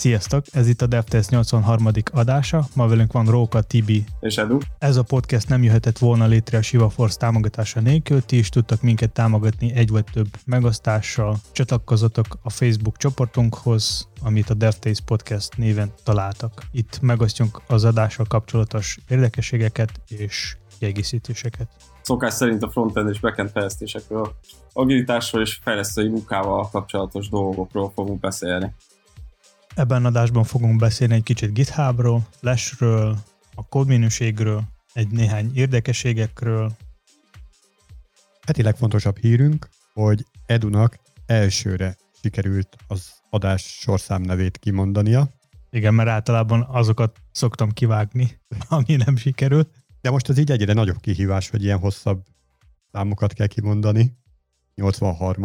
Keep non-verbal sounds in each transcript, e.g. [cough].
Sziasztok, ez itt a DevTest 83. adása, ma velünk van Róka, Tibi és Edu. Ez a podcast nem jöhetett volna létre a Shiva Force támogatása nélkül, ti is tudtak minket támogatni egy vagy több megosztással, csatlakozatok a Facebook csoportunkhoz, amit a DevTaste Podcast néven találtak. Itt megosztjunk az adással kapcsolatos érdekességeket és kiegészítéseket. Szokás szerint a frontend és backend fejlesztésekről, agilitásról és fejlesztői munkával kapcsolatos dolgokról fogunk beszélni. Ebben adásban fogunk beszélni egy kicsit GitHubról, Flashről, a kódminőségről, egy néhány érdekességekről. Heti legfontosabb hírünk, hogy Edunak elsőre sikerült az adás sorszám nevét kimondania. Igen, mert általában azokat szoktam kivágni, [laughs] ami nem sikerül. De most ez így egyre nagyobb kihívás, hogy ilyen hosszabb számokat kell kimondani. 83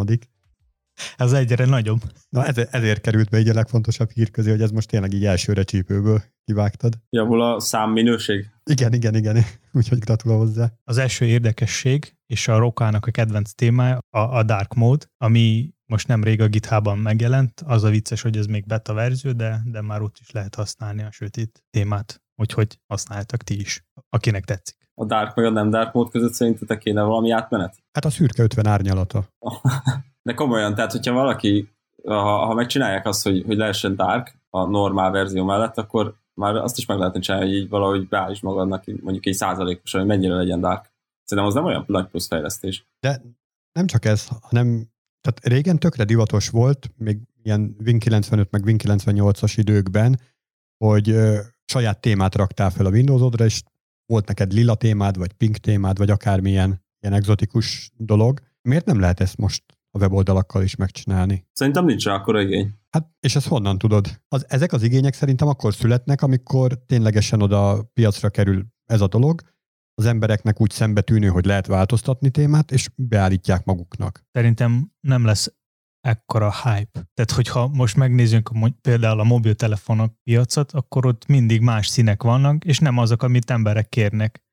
ez egyre nagyobb. Na ez, ezért került be így a legfontosabb hír közé, hogy ez most tényleg így elsőre csípőből kivágtad. Javul a számminőség? Igen, igen, igen. [laughs] Úgyhogy gratulál hozzá. Az első érdekesség, és a Rokának a kedvenc témája a, a Dark Mode, ami most nem rég a GitHub-ban megjelent. Az a vicces, hogy ez még beta verzió, de, de már ott is lehet használni a sötét témát. Úgyhogy használtak ti is, akinek tetszik. A Dark meg a nem Dark Mode között szerintetek kéne valami átmenet? Hát a szürke 50 árnyalata. [laughs] De komolyan, tehát hogyha valaki, ha, ha megcsinálják azt, hogy, hogy lehessen dark a normál verzió mellett, akkor már azt is meg lehetne csinálni, hogy így valahogy beállíts magadnak mondjuk egy százalékosan, hogy mennyire legyen dark. Szerintem az nem olyan nagy plusz fejlesztés. De nem csak ez, hanem tehát régen tökre divatos volt, még ilyen Win 95 meg Win 98-as időkben, hogy ö, saját témát raktál fel a Windowsodra, és volt neked lila témád, vagy pink témád, vagy akármilyen ilyen exotikus dolog. Miért nem lehet ezt most a weboldalakkal is megcsinálni. Szerintem nincs rá akkor igény. Hát, és ezt honnan tudod? Az, ezek az igények szerintem akkor születnek, amikor ténylegesen oda piacra kerül ez a dolog, az embereknek úgy szembetűnő, hogy lehet változtatni témát, és beállítják maguknak. Szerintem nem lesz ekkora hype. Tehát, hogyha most megnézzünk például a mobiltelefonok piacot, akkor ott mindig más színek vannak, és nem azok, amit emberek kérnek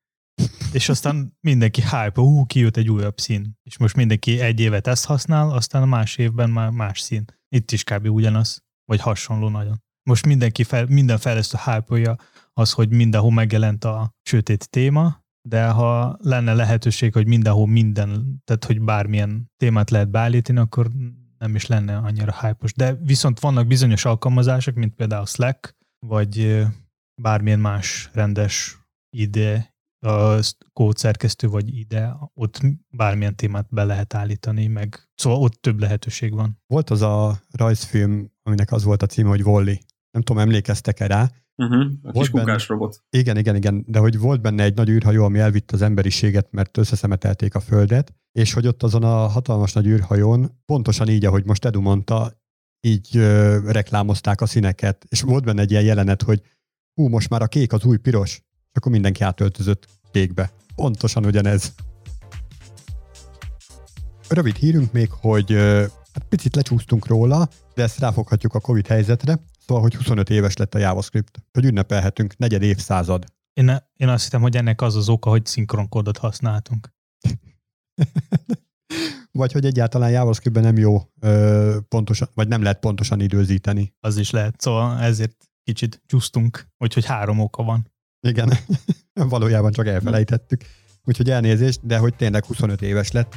és aztán mindenki hype, hú, kijött egy újabb szín. És most mindenki egy évet ezt használ, aztán a más évben már más szín. Itt is kb. ugyanaz, vagy hasonló nagyon. Most mindenki, fel, minden fejlesztő hype az, hogy mindenhol megjelent a sötét téma, de ha lenne lehetőség, hogy mindenhol minden, tehát hogy bármilyen témát lehet beállítani, akkor nem is lenne annyira hype De viszont vannak bizonyos alkalmazások, mint például Slack, vagy bármilyen más rendes ide kódszerkesztő vagy ide, ott bármilyen témát be lehet állítani, meg szóval ott több lehetőség van. Volt az a rajzfilm, aminek az volt a címe, hogy Wally. Nem tudom, emlékeztek-e rá? Uh-huh, a kis benne, robot. Igen, igen, igen, de hogy volt benne egy nagy űrhajó, ami elvitt az emberiséget, mert összeszemetelték a Földet, és hogy ott azon a hatalmas nagy űrhajón, pontosan így, ahogy most Edu mondta, így ö, reklámozták a színeket, és volt benne egy ilyen jelenet, hogy hú, most már a kék az új piros, és akkor mindenki átöltözött kékbe. Pontosan ugyanez. Rövid hírünk még, hogy hát picit lecsúsztunk róla, de ezt ráfoghatjuk a Covid helyzetre, szóval, hogy 25 éves lett a JavaScript, hogy ünnepelhetünk negyed évszázad. Én, én azt hittem, hogy ennek az az oka, hogy szinkronkódot használtunk. [laughs] vagy hogy egyáltalán JavaScriptben nem jó ö, pontosan, vagy nem lehet pontosan időzíteni. Az is lehet, szóval ezért kicsit csúsztunk, úgyhogy három oka van. Igen, [laughs] valójában csak elfelejtettük. Úgyhogy elnézést, de hogy tényleg 25 éves lett.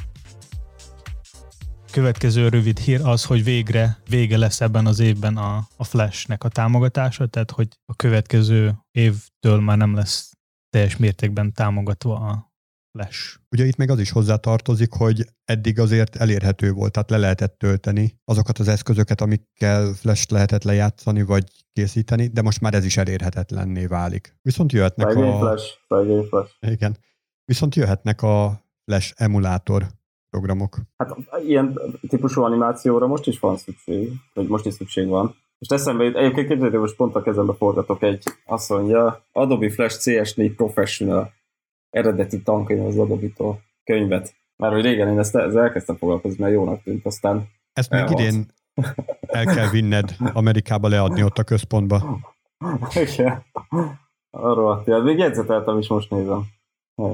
Következő rövid hír az, hogy végre vége lesz ebben az évben a, a Flash-nek a támogatása, tehát hogy a következő évtől már nem lesz teljes mértékben támogatva a Flash. Ugye itt meg az is hozzá tartozik, hogy eddig azért elérhető volt, tehát le lehetett tölteni azokat az eszközöket, amikkel Flash lehetett lejátszani, vagy készíteni, de most már ez is elérhetetlenné válik. Viszont jöhetnek a... Flash, Flash. Igen. Viszont jöhetnek a Flash emulátor programok. Hát ilyen típusú animációra most is van szükség, vagy most is szükség van. És eszembe jut, egyébként képzeljétek, most pont a kezembe forgatok egy, azt mondja, Adobe Flash CS4 Professional eredeti tankönyv az Adobe-tól könyvet. Már hogy régen én ezt, ezzel elkezdtem foglalkozni, mert jónak tűnt, aztán Ezt még idén el kell vinned Amerikába leadni ott a központba. Igen. Arról a Még jegyzeteltem is most nézem.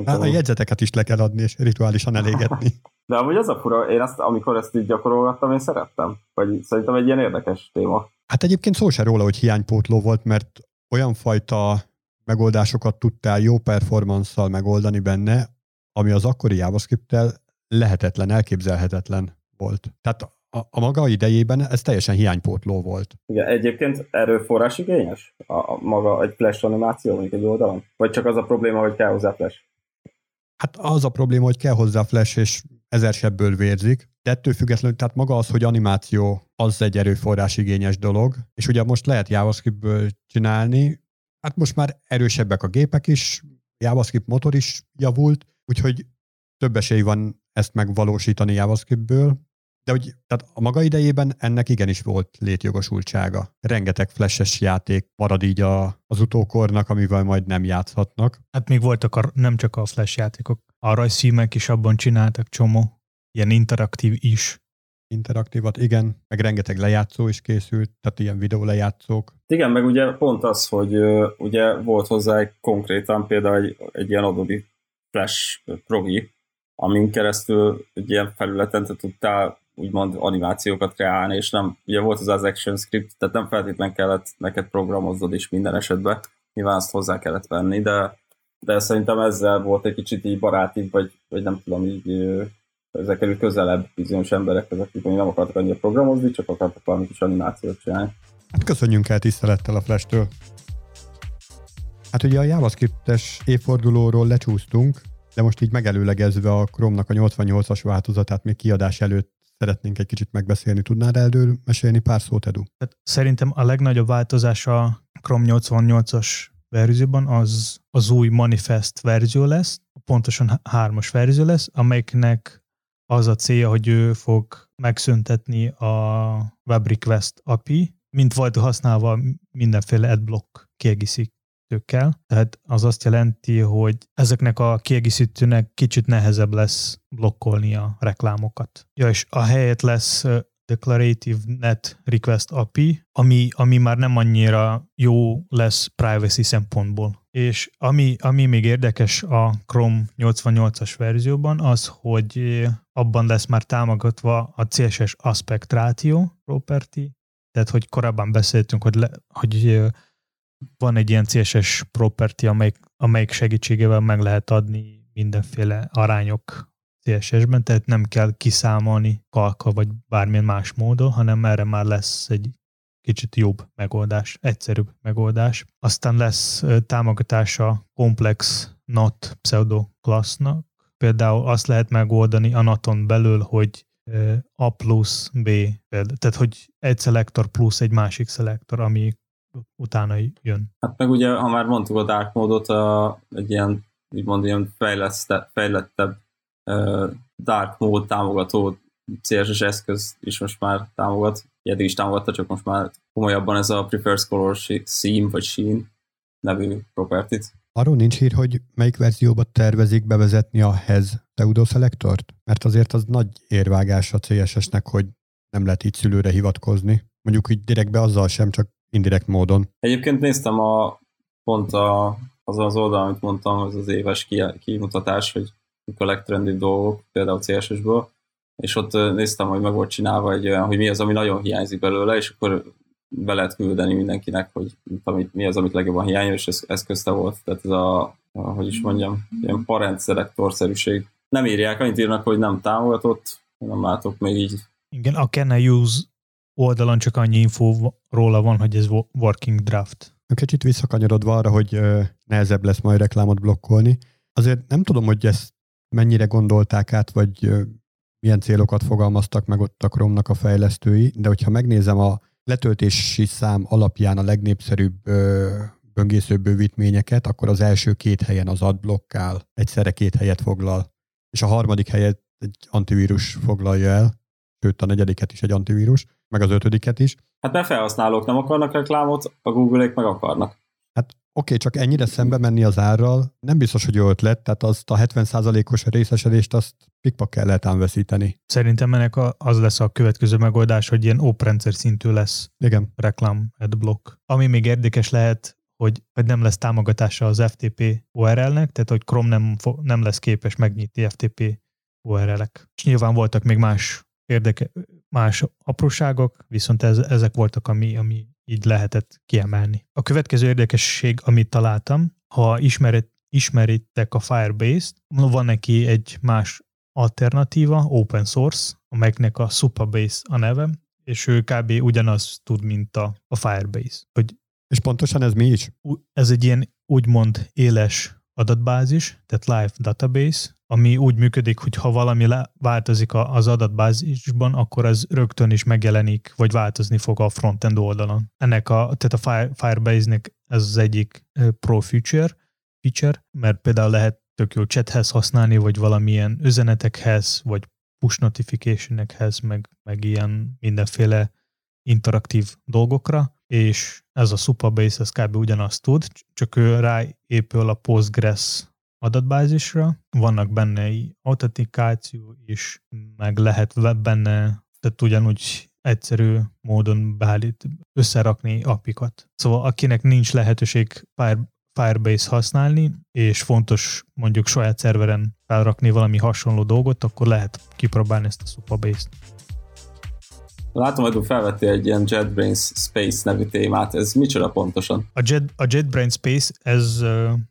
Hát, a jegyzeteket is le kell adni, és rituálisan elégetni. De amúgy az a fura, én ezt, amikor ezt így gyakorolgattam, én szerettem. Vagy szerintem egy ilyen érdekes téma. Hát egyébként szó se róla, hogy hiánypótló volt, mert olyan fajta megoldásokat tudtál jó performanszal megoldani benne, ami az akkori javascript lehetetlen, elképzelhetetlen volt. Tehát a, a maga idejében ez teljesen hiánypótló volt. Igen, egyébként erőforrás igényes? A, a maga egy flash animáció mondjuk egy oldalon? Vagy csak az a probléma, hogy kell hozzá flash? Hát az a probléma, hogy kell hozzá flash, és ezer sebből vérzik, de ettől függetlenül, tehát maga az, hogy animáció az egy erőforrás igényes dolog, és ugye most lehet JavaScriptből csinálni, hát most már erősebbek a gépek is, JavaScript motor is javult, úgyhogy több esély van ezt megvalósítani JavaScriptből, de hogy tehát a maga idejében ennek igenis volt létjogosultsága. Rengeteg flashes játék marad így a, az utókornak, amivel majd nem játszhatnak. Hát még voltak a, nem csak a flash játékok, a rajzfilmek is abban csináltak csomó, ilyen interaktív is. Interaktívat, igen, meg rengeteg lejátszó is készült, tehát ilyen videó lejátszók. Igen, meg ugye pont az, hogy ugye volt hozzá egy konkrétan például egy, egy ilyen Adobe Flash progi, amin keresztül egy ilyen felületen te tudtál úgymond animációkat kreálni, és nem, ugye volt az az action script, tehát nem feltétlenül kellett neked programoznod is minden esetben, nyilván azt hozzá kellett venni, de, de szerintem ezzel volt egy kicsit így baráti, vagy, vagy nem tudom, így ezzel került közelebb bizonyos emberekhez, akik nem akartak annyira programozni, csak akartak valami kis animációt csinálni. Hát köszönjünk el tisztelettel a Flash-től. Hát ugye a JavaScript-es évfordulóról lecsúsztunk, de most így megelőlegezve a Chrome-nak a 88-as változatát még kiadás előtt szeretnénk egy kicsit megbeszélni. Tudnál erről mesélni pár szót, Edu? Hát szerintem a legnagyobb változás a Chrome 88-as verzióban az az új Manifest verzió lesz, pontosan hármas verzió lesz, amelyiknek az a célja, hogy ő fog megszüntetni a Web Request API, mint volt használva mindenféle adblock kiegészít kiegészítőkkel, tehát az azt jelenti, hogy ezeknek a kiegészítőnek kicsit nehezebb lesz blokkolni a reklámokat. Ja, és a helyet lesz Declarative Net Request API, ami, ami már nem annyira jó lesz privacy szempontból. És ami, ami még érdekes a Chrome 88-as verzióban, az, hogy abban lesz már támogatva a CSS Aspect Ratio property, tehát hogy korábban beszéltünk, hogy, le, hogy van egy ilyen CSS property, amelyik, amelyik segítségével meg lehet adni mindenféle arányok CSS-ben, tehát nem kell kiszámolni kalka vagy bármilyen más módon, hanem erre már lesz egy kicsit jobb megoldás, egyszerűbb megoldás. Aztán lesz támogatása komplex pseudo classnak. Például azt lehet megoldani a naton belül, hogy A plusz B, tehát hogy egy szelektor plusz egy másik szelektor, ami utána jön. Hát meg ugye, ha már mondtuk a dark módot, a, egy ilyen, úgymond ilyen fejlettebb, dark mód támogató CSS eszköz is most már támogat. Eddig is támogatta, csak most már komolyabban ez a Prefers Color Theme vagy Sheen nevű property Arról nincs hír, hogy melyik verzióba tervezik bevezetni a HEZ pseudo-szelektort? Mert azért az nagy érvágás a CSS-nek, hogy nem lehet így szülőre hivatkozni. Mondjuk így direktbe azzal sem, csak indirekt módon. Egyébként néztem a pont a, azon az oldalon, amit mondtam, az az éves kimutatás, hogy mik a legtrendibb dolgok, például CSS-ből, és ott néztem, hogy meg volt csinálva egy olyan, hogy mi az, ami nagyon hiányzik belőle, és akkor be lehet küldeni mindenkinek, hogy amit, mi az, amit legjobban hiányos, és ez, ez közte volt. Tehát ez a, a hogy is mondjam, ilyen parent szelektorszerűség. Nem írják, annyit írnak, hogy nem támogatott, nem látok még így. Igen, a can I use oldalon csak annyi info róla van, hogy ez working draft. Kicsit visszakanyarodva arra, hogy nehezebb lesz majd reklámot blokkolni. Azért nem tudom, hogy ezt mennyire gondolták át, vagy milyen célokat fogalmaztak meg ott a Chrome-nak a fejlesztői, de hogyha megnézem a letöltési szám alapján a legnépszerűbb böngésző bővítményeket, akkor az első két helyen az adblock áll, egyszerre két helyet foglal, és a harmadik helyet egy antivírus foglalja el, sőt a negyediket is egy antivírus, meg az ötödiket is. Hát mert felhasználók nem akarnak reklámot, a Google-ék meg akarnak. Oké, okay, csak ennyire szembe menni az árral, nem biztos, hogy jó ötlet, tehát azt a 70%-os részesedést azt pikpakkel lehet ám veszíteni. Szerintem ennek az lesz a következő megoldás, hogy ilyen oprendszer szintű lesz Igen. reklám adblock. Ami még érdekes lehet, hogy, hogy nem lesz támogatása az FTP URL-nek, tehát hogy Chrome nem, nem lesz képes megnyitni FTP URL-ek. És nyilván voltak még más érdeke, más apróságok, viszont ez, ezek voltak, ami, ami így lehetett kiemelni. A következő érdekesség, amit találtam, ha ismeret, ismeritek a Firebase-t, van neki egy más alternatíva, open source, amelynek a Supabase a neve, és ő kb. ugyanaz tud, mint a, a Firebase. Hogy és pontosan ez mi is? Ez egy ilyen úgymond éles adatbázis, tehát live database, ami úgy működik, hogy ha valami változik az adatbázisban, akkor ez rögtön is megjelenik, vagy változni fog a frontend oldalon. Ennek a, tehát a Firebase-nek ez az egyik pro feature, feature, mert például lehet tök jó chathez használni, vagy valamilyen üzenetekhez, vagy push notificationekhez, meg, meg ilyen mindenféle interaktív dolgokra, és ez a Supabase, ez kb. ugyanazt tud, csak ő ráépül a Postgres adatbázisra, vannak benne autentikáció is, meg lehet benne, tehát ugyanúgy egyszerű módon beállít, összerakni apikat. Szóval akinek nincs lehetőség Fire, Firebase használni, és fontos mondjuk saját szerveren felrakni valami hasonló dolgot, akkor lehet kipróbálni ezt a Supabase-t. Látom, hogy felvettél egy ilyen JetBrains Space nevű témát. Ez micsoda pontosan? A, Jet, a JetBrains Space, ez,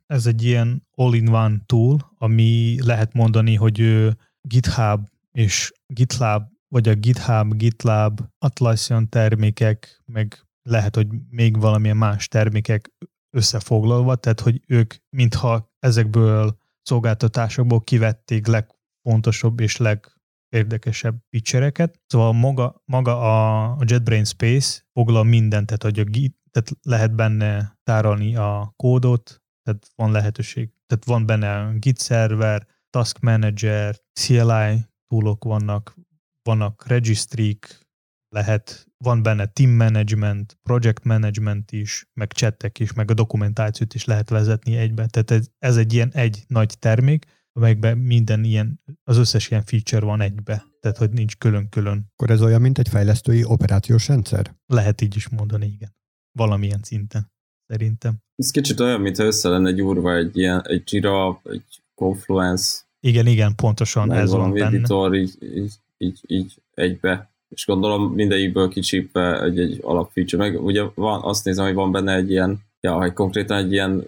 ez egy ilyen all-in-one tool, ami lehet mondani, hogy GitHub és GitLab, vagy a GitHub, GitLab, Atlassian termékek, meg lehet, hogy még valamilyen más termékek összefoglalva, tehát hogy ők mintha ezekből szolgáltatásokból kivették legfontosabb és leg érdekesebb pitchereket. Szóval maga, maga a, JetBrain Space foglal mindent, tehát, hogy a Git, tehát lehet benne tárolni a kódot, tehát van lehetőség, tehát van benne Git szerver, Task Manager, CLI toolok vannak, vannak registrik, lehet, van benne team management, project management is, meg chattek is, meg a dokumentációt is lehet vezetni egybe. Tehát ez, ez egy ilyen egy nagy termék, amelyekben minden ilyen, az összes ilyen feature van egybe, tehát hogy nincs külön-külön. Akkor ez olyan, mint egy fejlesztői operációs rendszer? Lehet így is mondani, igen. Valamilyen szinten, szerintem. Ez kicsit olyan, mintha össze lenne gyúrva egy ilyen, egy Jira, egy Confluence. Igen, igen, pontosan ez van benne. editor így, így, így, így egybe és gondolom mindegyikből kicsípve egy, egy alapfeature. Meg ugye van, azt nézem, hogy van benne egy ilyen, ja, hogy konkrétan egy ilyen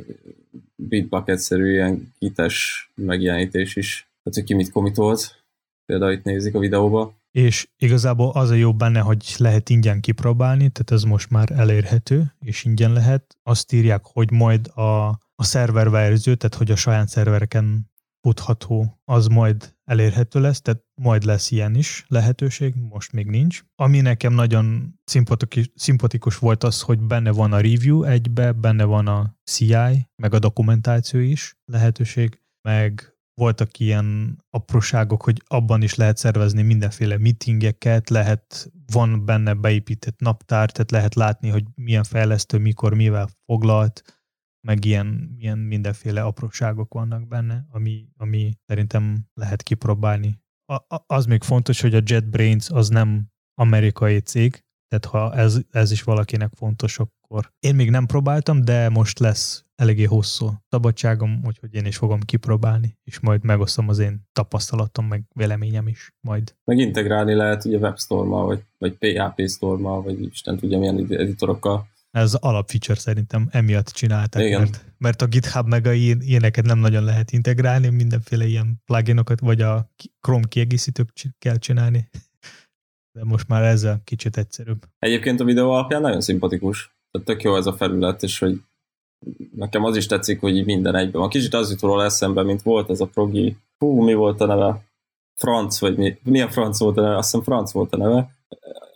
Bitbucket-szerű ilyen kites megjelenítés is. Tehát, hogy ki mit komitolt. Például itt nézik a videóba. És igazából az a jó benne, hogy lehet ingyen kipróbálni, tehát ez most már elérhető, és ingyen lehet. Azt írják, hogy majd a, a szerververzió, tehát hogy a saját szervereken futható, az majd elérhető lesz, tehát majd lesz ilyen is lehetőség, most még nincs. Ami nekem nagyon szimpatikus volt az, hogy benne van a review egybe, benne van a CI, meg a dokumentáció is lehetőség, meg voltak ilyen apróságok, hogy abban is lehet szervezni mindenféle meetingeket, lehet, van benne beépített naptár, tehát lehet látni, hogy milyen fejlesztő mikor mivel foglalt, meg ilyen, ilyen mindenféle apróságok vannak benne, ami, ami szerintem lehet kipróbálni. Az még fontos, hogy a JetBrains az nem amerikai cég, tehát ha ez, ez is valakinek fontos, akkor én még nem próbáltam, de most lesz eléggé hosszú szabadságom, úgyhogy én is fogom kipróbálni, és majd megosztom az én tapasztalatom, meg véleményem is majd. Meg integrálni lehet ugye WebStorm-mal, vagy, vagy PHP Storm-mal, vagy Isten tudja milyen editorokkal. Ez alapfeature szerintem emiatt csinálták, Igen. Mert, mert a GitHub meg a ilyeneket nem nagyon lehet integrálni, mindenféle ilyen pluginokat, vagy a Chrome kiegészítők kell csinálni. De most már ezzel kicsit egyszerűbb. Egyébként a videó alapján nagyon szimpatikus. Tehát tök jó ez a felület, és hogy nekem az is tetszik, hogy minden egyben van. Kicsit az jut róla eszembe, mint volt ez a progi. Hú, mi volt a neve? Franc, vagy mi? Milyen franc volt a neve? Azt hiszem franc volt a neve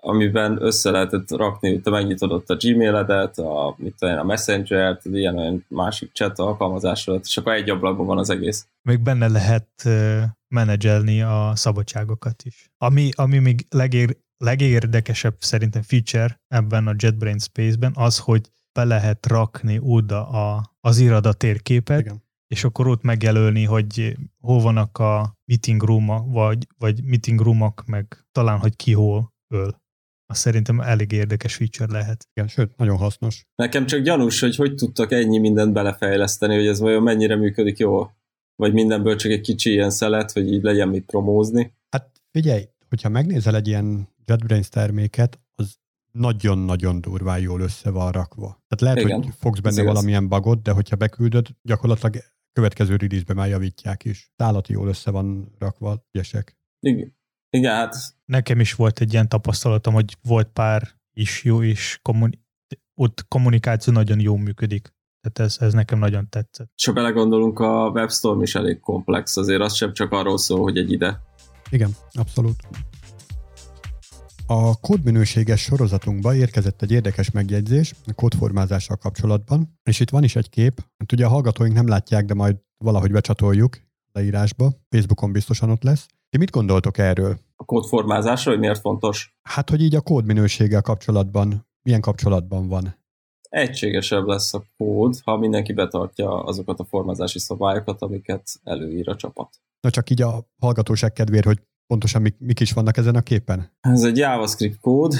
amiben össze lehetett rakni, hogy te megnyitod ott a Gmail-edet, a, mit tudom, a Messenger-t, ilyen olyan másik chat alkalmazásodat, és akkor egy ablakban van az egész. Még benne lehet uh, menedzselni a szabadságokat is. Ami, ami még legér, legérdekesebb szerintem feature ebben a JetBrains Space-ben az, hogy be lehet rakni oda a, az irada térképet, Igen. és akkor ott megjelölni, hogy hol vannak a meeting room vagy, vagy meeting roomok, meg talán, hogy ki hol öl az szerintem elég érdekes feature lehet. Igen, sőt, nagyon hasznos. Nekem csak gyanús, hogy hogy tudtak ennyi mindent belefejleszteni, hogy ez vajon mennyire működik jól? Vagy mindenből csak egy kicsi ilyen szelet, hogy így legyen mit promózni? Hát figyelj, hogyha megnézel egy ilyen JetBrains terméket, az nagyon-nagyon durván jól össze van rakva. Tehát lehet, Igen, hogy fogsz benne valamilyen bagot, de hogyha beküldöd, gyakorlatilag következő release már javítják is. Állati jól össze van rakva, ügyesek. Igen, igen hát Nekem is volt egy ilyen tapasztalatom, hogy volt pár is jó, és kommuni- ott kommunikáció nagyon jó működik. Tehát ez, ez nekem nagyon tetszett. ha belegondolunk, a WebStorm is elég komplex, azért az sem csak arról szól, hogy egy ide. Igen, abszolút. A kódminőséges sorozatunkba érkezett egy érdekes megjegyzés a kódformázással kapcsolatban, és itt van is egy kép, hát ugye a hallgatóink nem látják, de majd valahogy becsatoljuk a leírásba, Facebookon biztosan ott lesz. Ti mit gondoltok erről? A kódformázásra, hogy miért fontos? Hát, hogy így a kódminőséggel kapcsolatban, milyen kapcsolatban van? Egységesebb lesz a kód, ha mindenki betartja azokat a formázási szabályokat, amiket előír a csapat. Na csak így a hallgatóság kedvéért, hogy pontosan mik, mik is vannak ezen a képen? Ez egy JavaScript kód,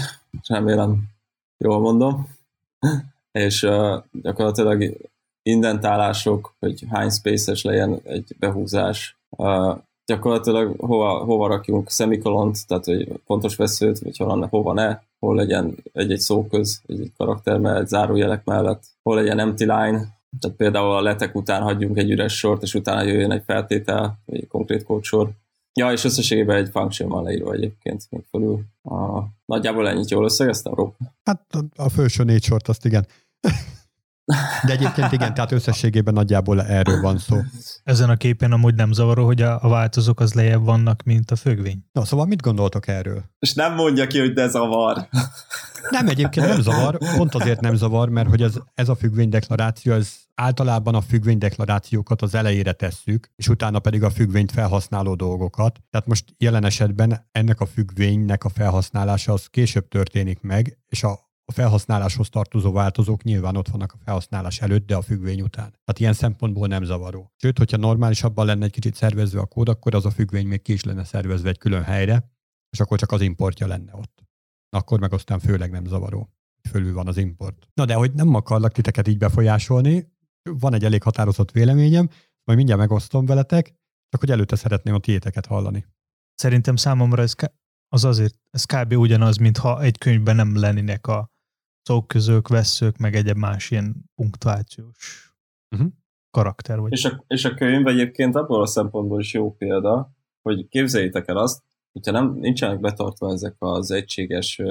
remélem jól mondom, [laughs] és uh, gyakorlatilag indentálások, hogy hány spaces legyen egy behúzás, uh, gyakorlatilag hova, hova rakjunk szemikolont, tehát hogy pontos veszőt, vagy hol, hova ne, hol legyen egy-egy szóköz, egy-egy karakter mellett, zárójelek mellett, hol legyen empty line, tehát például a letek után hagyjunk egy üres sort, és utána jöjjön egy feltétel, vagy egy konkrét kódsor. Ja, és összességében egy function van leírva egyébként még fölül. A, nagyjából ennyit jól összegeztem, Rob? Hát a, felső négy sort azt igen. [laughs] De egyébként igen, tehát összességében nagyjából erről van szó. Ezen a képen amúgy nem zavaró, hogy a, a változók az lejjebb vannak, mint a függvény. Na, szóval mit gondoltok erről? És nem mondja ki, hogy de zavar. Nem, egyébként nem zavar, pont azért nem zavar, mert hogy ez, ez a függvénydeklaráció, ez általában a függvénydeklarációkat az elejére tesszük, és utána pedig a függvényt felhasználó dolgokat. Tehát most jelen esetben ennek a függvénynek a felhasználása az később történik meg, és a a felhasználáshoz tartozó változók nyilván ott vannak a felhasználás előtt, de a függvény után. Tehát ilyen szempontból nem zavaró. Sőt, hogyha normálisabban lenne egy kicsit szervezve a kód, akkor az a függvény még ki is lenne szervezve egy külön helyre, és akkor csak az importja lenne ott. Akkor meg aztán főleg nem zavaró. Fölül van az import. Na de hogy nem akarlak titeket így befolyásolni, van egy elég határozott véleményem, majd mindjárt megosztom veletek, csak hogy előtte szeretném a tiéteket hallani. Szerintem számomra ez, az azért, ez kb. ugyanaz, mintha egy könyvben nem lennének a szóközök, veszők, meg egyéb más ilyen punktuációs Uh-huh. karakter. Vagy. És a, és a könyv egyébként abból a szempontból is jó példa, hogy képzeljétek el azt, hogyha nem, nincsenek betartva ezek az egységes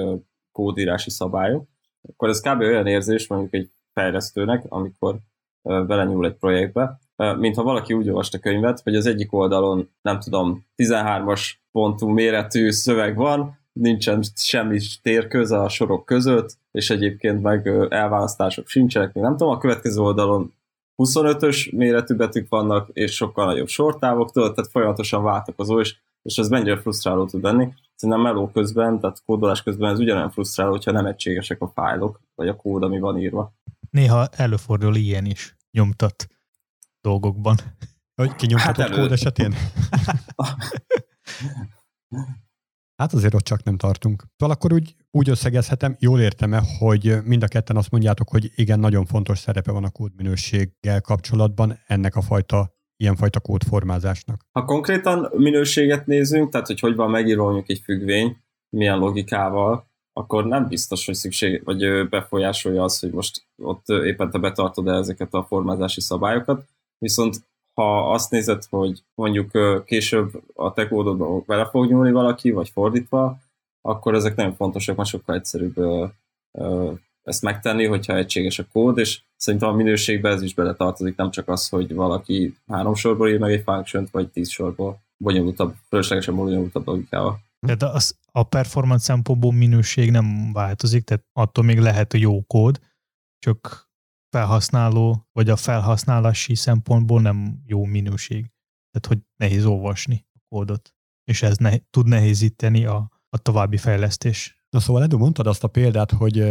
kódírási szabályok, akkor ez kb. olyan érzés mondjuk egy fejlesztőnek, amikor ö, belenyúl egy projektbe, mintha valaki úgy olvasta könyvet, hogy az egyik oldalon, nem tudom, 13-as pontú méretű szöveg van, nincsen semmi térköz a sorok között, és egyébként meg elválasztások sincsenek, még nem tudom, a következő oldalon 25-ös méretű betűk vannak, és sokkal nagyobb sortávoktól, tehát folyamatosan váltakozó, és, és ez mennyire frusztráló tud lenni. Szerintem meló közben, tehát kódolás közben ez ugyanolyan frusztráló, hogyha nem egységesek a fájlok, vagy a kód, ami van írva. Néha előfordul ilyen is nyomtat dolgokban. Hogy kinyomtatott hát elő- kód esetén? [laughs] Hát azért ott csak nem tartunk. Szóval akkor úgy, úgy összegezhetem, jól értem-e, hogy mind a ketten azt mondjátok, hogy igen, nagyon fontos szerepe van a kódminőséggel kapcsolatban ennek a fajta, ilyenfajta kódformázásnak. Ha konkrétan minőséget nézünk, tehát hogy hogy van megírva mondjuk egy függvény, milyen logikával, akkor nem biztos, hogy szükség, vagy befolyásolja az, hogy most ott éppen te betartod-e ezeket a formázási szabályokat. Viszont ha azt nézed, hogy mondjuk később a te kódodba bele fog nyúlni valaki, vagy fordítva, akkor ezek nagyon fontosak, mert sokkal egyszerűbb ezt megtenni, hogyha egységes a kód, és szerintem a minőségbe ez is beletartozik, nem csak az, hogy valaki három sorból ír meg egy function vagy tíz sorból bonyolultabb, fölöslegesen bonyolultabb logikával. Tehát az, a performance szempontból minőség nem változik, tehát attól még lehet a jó kód, csak felhasználó, vagy a felhasználási szempontból nem jó minőség. Tehát, hogy nehéz olvasni a kódot, és ez ne, tud nehézíteni a, a további fejlesztés. Na szóval Edu, mondtad azt a példát, hogy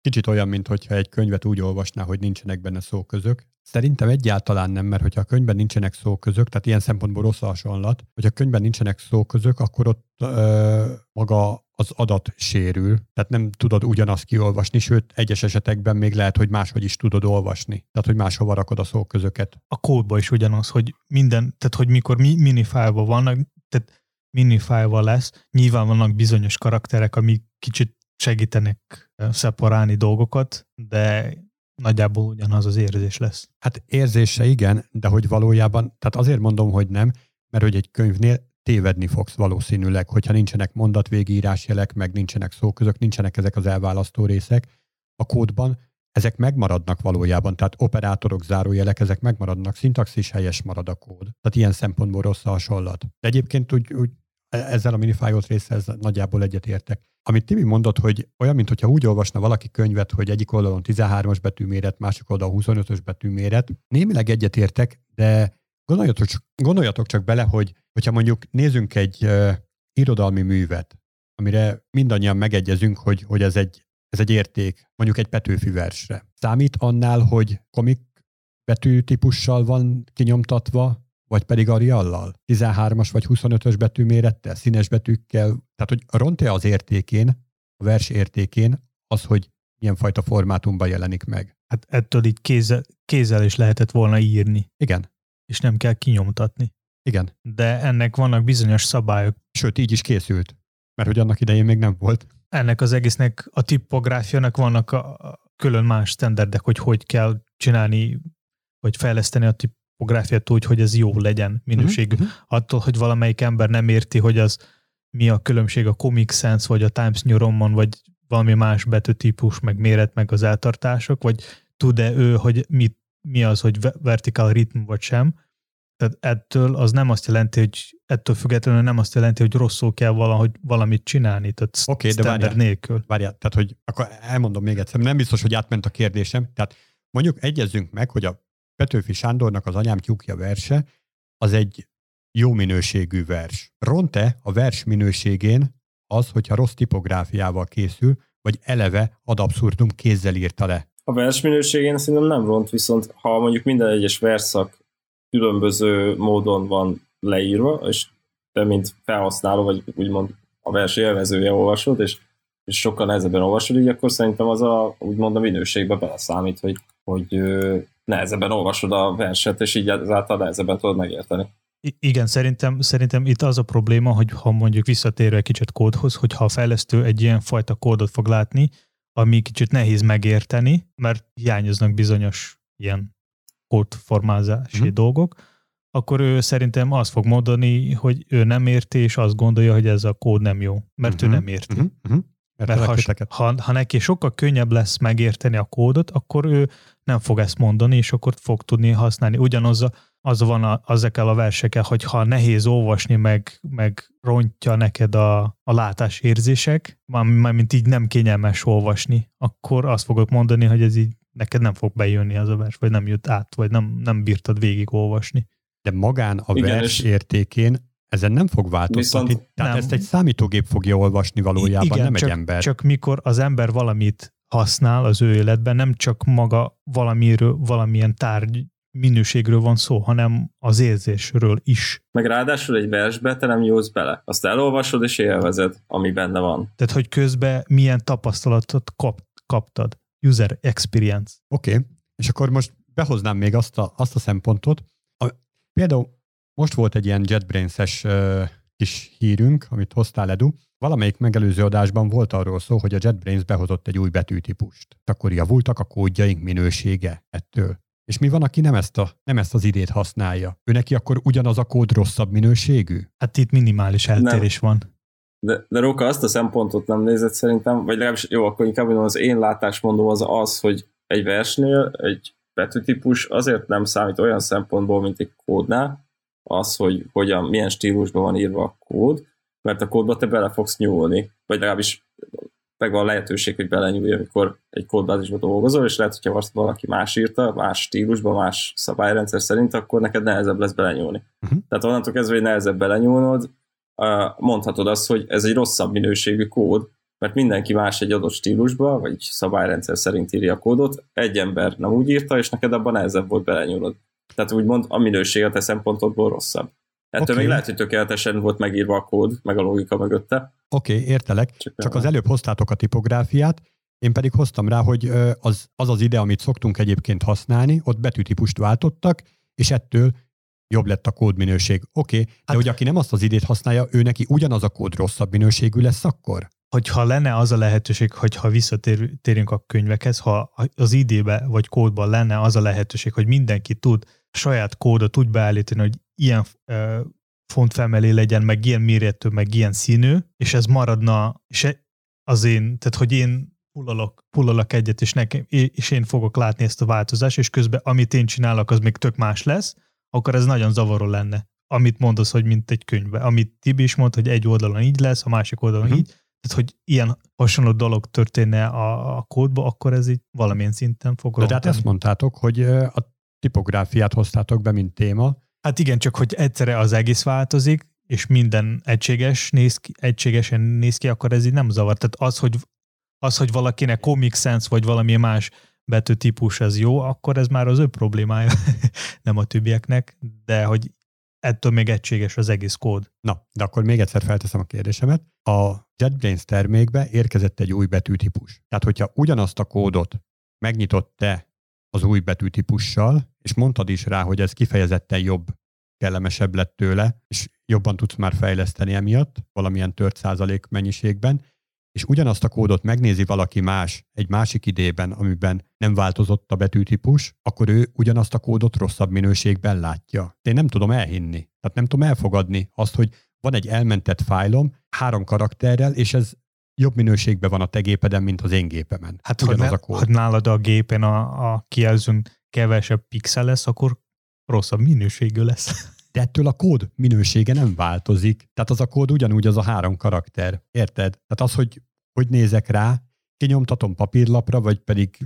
kicsit olyan, mintha egy könyvet úgy olvasná, hogy nincsenek benne szóközök. Szerintem egyáltalán nem, mert hogyha a könyvben nincsenek szóközök, tehát ilyen szempontból rossz a hasonlat, hogyha a könyvben nincsenek szóközök, akkor ott ö, maga az adat sérül, tehát nem tudod ugyanazt kiolvasni, sőt, egyes esetekben még lehet, hogy máshogy is tudod olvasni. Tehát, hogy máshova rakod a szóközöket. A kódban is ugyanaz, hogy minden, tehát hogy mikor mi, minifájlban vannak, tehát minifájval lesz. Nyilván vannak bizonyos karakterek, amik kicsit segítenek szeparálni dolgokat, de nagyjából ugyanaz az érzés lesz. Hát érzése igen, de hogy valójában, tehát azért mondom, hogy nem, mert hogy egy könyvnél tévedni fogsz valószínűleg, hogyha nincsenek mondatvégírásjelek, meg nincsenek szóközök, nincsenek ezek az elválasztó részek a kódban, ezek megmaradnak valójában, tehát operátorok, zárójelek, ezek megmaradnak, szintaxis helyes marad a kód. Tehát ilyen szempontból rossz a hasonlat. De egyébként úgy, úgy ezzel a minifájot része ez nagyjából egyetértek. Amit Tibi mondott, hogy olyan, mintha úgy olvasna valaki könyvet, hogy egyik oldalon 13-as betűméret, másik oldalon 25-ös betűméret. Némileg egyetértek, de gondoljatok gondoljatok csak bele, hogy hogyha mondjuk nézzünk egy uh, irodalmi művet, amire mindannyian megegyezünk, hogy, hogy ez, egy, ez egy érték, mondjuk egy Petőfi versre. Számít annál, hogy komik betűtípussal van kinyomtatva, vagy pedig Ariallal? 13-as vagy 25-ös betűmérettel, színes betűkkel? Tehát, hogy ront-e az értékén, a vers értékén az, hogy milyen fajta formátumban jelenik meg? Hát ettől így kézzel, kézzel is lehetett volna írni. Igen. És nem kell kinyomtatni. Igen. De ennek vannak bizonyos szabályok. Sőt, így is készült. Mert hogy annak idején még nem volt. Ennek az egésznek, a tipográfiának vannak a, a külön más standardek, hogy hogy kell csinálni, vagy fejleszteni a tipográfiát úgy, hogy ez jó legyen minőségű. Uh-huh. Attól, hogy valamelyik ember nem érti, hogy az mi a különbség a Comic Sans, vagy a Times New Roman, vagy valami más betűtípus, meg méret, meg az eltartások, vagy tud-e ő, hogy mit, mi az, hogy vertical ritm, vagy sem, tehát ettől az nem azt jelenti, hogy ettől függetlenül nem azt jelenti, hogy rosszul kell valahogy valamit csinálni, tehát okay, de várjál, nélkül. Várjál, tehát hogy akkor elmondom még egyszer, nem biztos, hogy átment a kérdésem. Tehát mondjuk egyezzünk meg, hogy a Petőfi Sándornak az anyám tyúkja verse, az egy jó minőségű vers. Ront-e a vers minőségén az, hogyha rossz tipográfiával készül, vagy eleve ad abszurdum kézzel írta le? A vers minőségén szerintem nem ront, viszont ha mondjuk minden egyes verszak különböző módon van leírva, és te, mint felhasználó, vagy úgymond a vers élvezője olvasod, és, és sokkal nehezebben olvasod, így akkor szerintem az a, úgymond a minőségbe beleszámít, hogy, hogy nehezebben olvasod a verset, és így ezáltal nehezebben tudod megérteni. I- igen, szerintem, szerintem itt az a probléma, hogy ha mondjuk visszatérve egy kicsit kódhoz, hogy ha a fejlesztő egy ilyen fajta kódot fog látni, ami kicsit nehéz megérteni, mert hiányoznak bizonyos ilyen kódformázási uh-huh. dolgok, akkor ő szerintem azt fog mondani, hogy ő nem érti, és azt gondolja, hogy ez a kód nem jó, mert uh-huh. ő nem érti. Uh-huh. Uh-huh. Mert, mert ha, ha, ha neki sokkal könnyebb lesz megérteni a kódot, akkor ő nem fog ezt mondani, és akkor fog tudni használni. Ugyanaz a, az van a, ezekkel a versekkel, hogy ha nehéz olvasni, meg, meg rontja neked a, a látásérzések, mármint így nem kényelmes olvasni, akkor azt fogok mondani, hogy ez így neked nem fog bejönni az a vers, vagy nem jött át, vagy nem, nem bírtad végigolvasni. De magán a Igen, vers értékén ezen nem fog változtatni. Viszont Tehát nem. ezt egy számítógép fogja olvasni valójában, Igen, nem csak, egy ember. Csak mikor az ember valamit használ az ő életben, nem csak maga valamiről, valamilyen tárgy minőségről van szó, hanem az érzésről is. Meg ráadásul egy versbe te nem jósz bele. Azt elolvasod és élvezed, ami benne van. Tehát, hogy közben milyen tapasztalatot kap, kaptad user experience. Oké, okay. és akkor most behoznám még azt a, azt a szempontot. A, például most volt egy ilyen JetBrains-es uh, kis hírünk, amit hoztál Edu. Valamelyik megelőző adásban volt arról szó, hogy a JetBrains behozott egy új betűtípust. Akkor javultak a kódjaink minősége ettől. És mi van, aki nem ezt, a, nem ezt az idét használja? Ő neki akkor ugyanaz a kód rosszabb minőségű? Hát itt minimális eltérés nem. van. De, de Róka azt a szempontot nem nézett szerintem, vagy legalábbis jó, akkor inkább mondom, az én látásmondom az az, hogy egy versnél egy betűtípus azért nem számít olyan szempontból, mint egy kódnál, az, hogy hogyan, milyen stílusban van írva a kód, mert a kódba te bele fogsz nyúlni, vagy legalábbis megvan a lehetőség, hogy belenyúlj, amikor egy kódbázisba dolgozol, és lehet, hogyha azt valaki más írta, más stílusban, más szabályrendszer szerint, akkor neked nehezebb lesz belenyúlni. Uh-huh. Tehát onnantól kezdve, hogy nehezebb belenyúlnod, mondhatod azt, hogy ez egy rosszabb minőségű kód, mert mindenki más egy adott stílusba, vagy szabályrendszer szerint írja a kódot, egy ember nem úgy írta, és neked abban nehezebb volt belenyúlod. Tehát úgymond a minőség a te szempontodból rosszabb. Ettől okay. még lehet, hogy tökéletesen volt megírva a kód, meg a logika mögötte. Oké, okay, értelek. Csak, Csak az előbb hoztátok a tipográfiát, én pedig hoztam rá, hogy az az, az ide, amit szoktunk egyébként használni, ott betűtípust váltottak, és ettől jobb lett a kódminőség. Oké, okay, hát, de hogy aki nem azt az idét használja, ő neki ugyanaz a kód rosszabb minőségű lesz akkor? Hogyha lenne az a lehetőség, hogyha visszatérünk a könyvekhez, ha az idébe vagy kódban lenne az a lehetőség, hogy mindenki tud saját kódot úgy beállítani, hogy ilyen uh, fontfelmelé legyen, meg ilyen méretű, meg ilyen színű, és ez maradna, és e- az én, tehát hogy én pullalok, pullalok egyet, és, nekem, és én fogok látni ezt a változást, és közben amit én csinálok, az még tök más lesz, akkor ez nagyon zavaró lenne. Amit mondasz, hogy mint egy könyvbe. Amit Tibi is mond, hogy egy oldalon így lesz, a másik oldalon uh-huh. így, tehát hogy ilyen hasonló dolog történne a, a kódba, akkor ez így valamilyen szinten fog De hát ezt mondtátok, hogy a tipográfiát hoztátok be, mint téma. Hát igen, csak hogy egyszerre az egész változik, és minden egységes néz ki, egységesen néz ki, akkor ez így nem zavar. Tehát az, hogy, az, hogy valakinek Comic Sans vagy valami más betűtípus ez jó, akkor ez már az ő problémája, [laughs] nem a többieknek, de hogy ettől még egységes az egész kód. Na, de akkor még egyszer felteszem a kérdésemet. A JetBrains termékbe érkezett egy új betűtípus. Tehát, hogyha ugyanazt a kódot megnyitott te az új betűtípussal, és mondtad is rá, hogy ez kifejezetten jobb, kellemesebb lett tőle, és jobban tudsz már fejleszteni emiatt, valamilyen tört százalék mennyiségben, és ugyanazt a kódot megnézi valaki más egy másik idében, amiben nem változott a betűtípus, akkor ő ugyanazt a kódot rosszabb minőségben látja. De én nem tudom elhinni. Tehát nem tudom elfogadni azt, hogy van egy elmentett fájlom három karakterrel, és ez jobb minőségben van a te gépeden, mint az én gépemen. Hát ha, ne, a kód. ha nálad a gépen a, a kijelzőn kevesebb pixel lesz, akkor rosszabb minőségű lesz. De ettől a kód minősége nem változik. Tehát az a kód ugyanúgy az a három karakter. Érted? Tehát az, hogy hogy nézek rá, kinyomtatom papírlapra, vagy pedig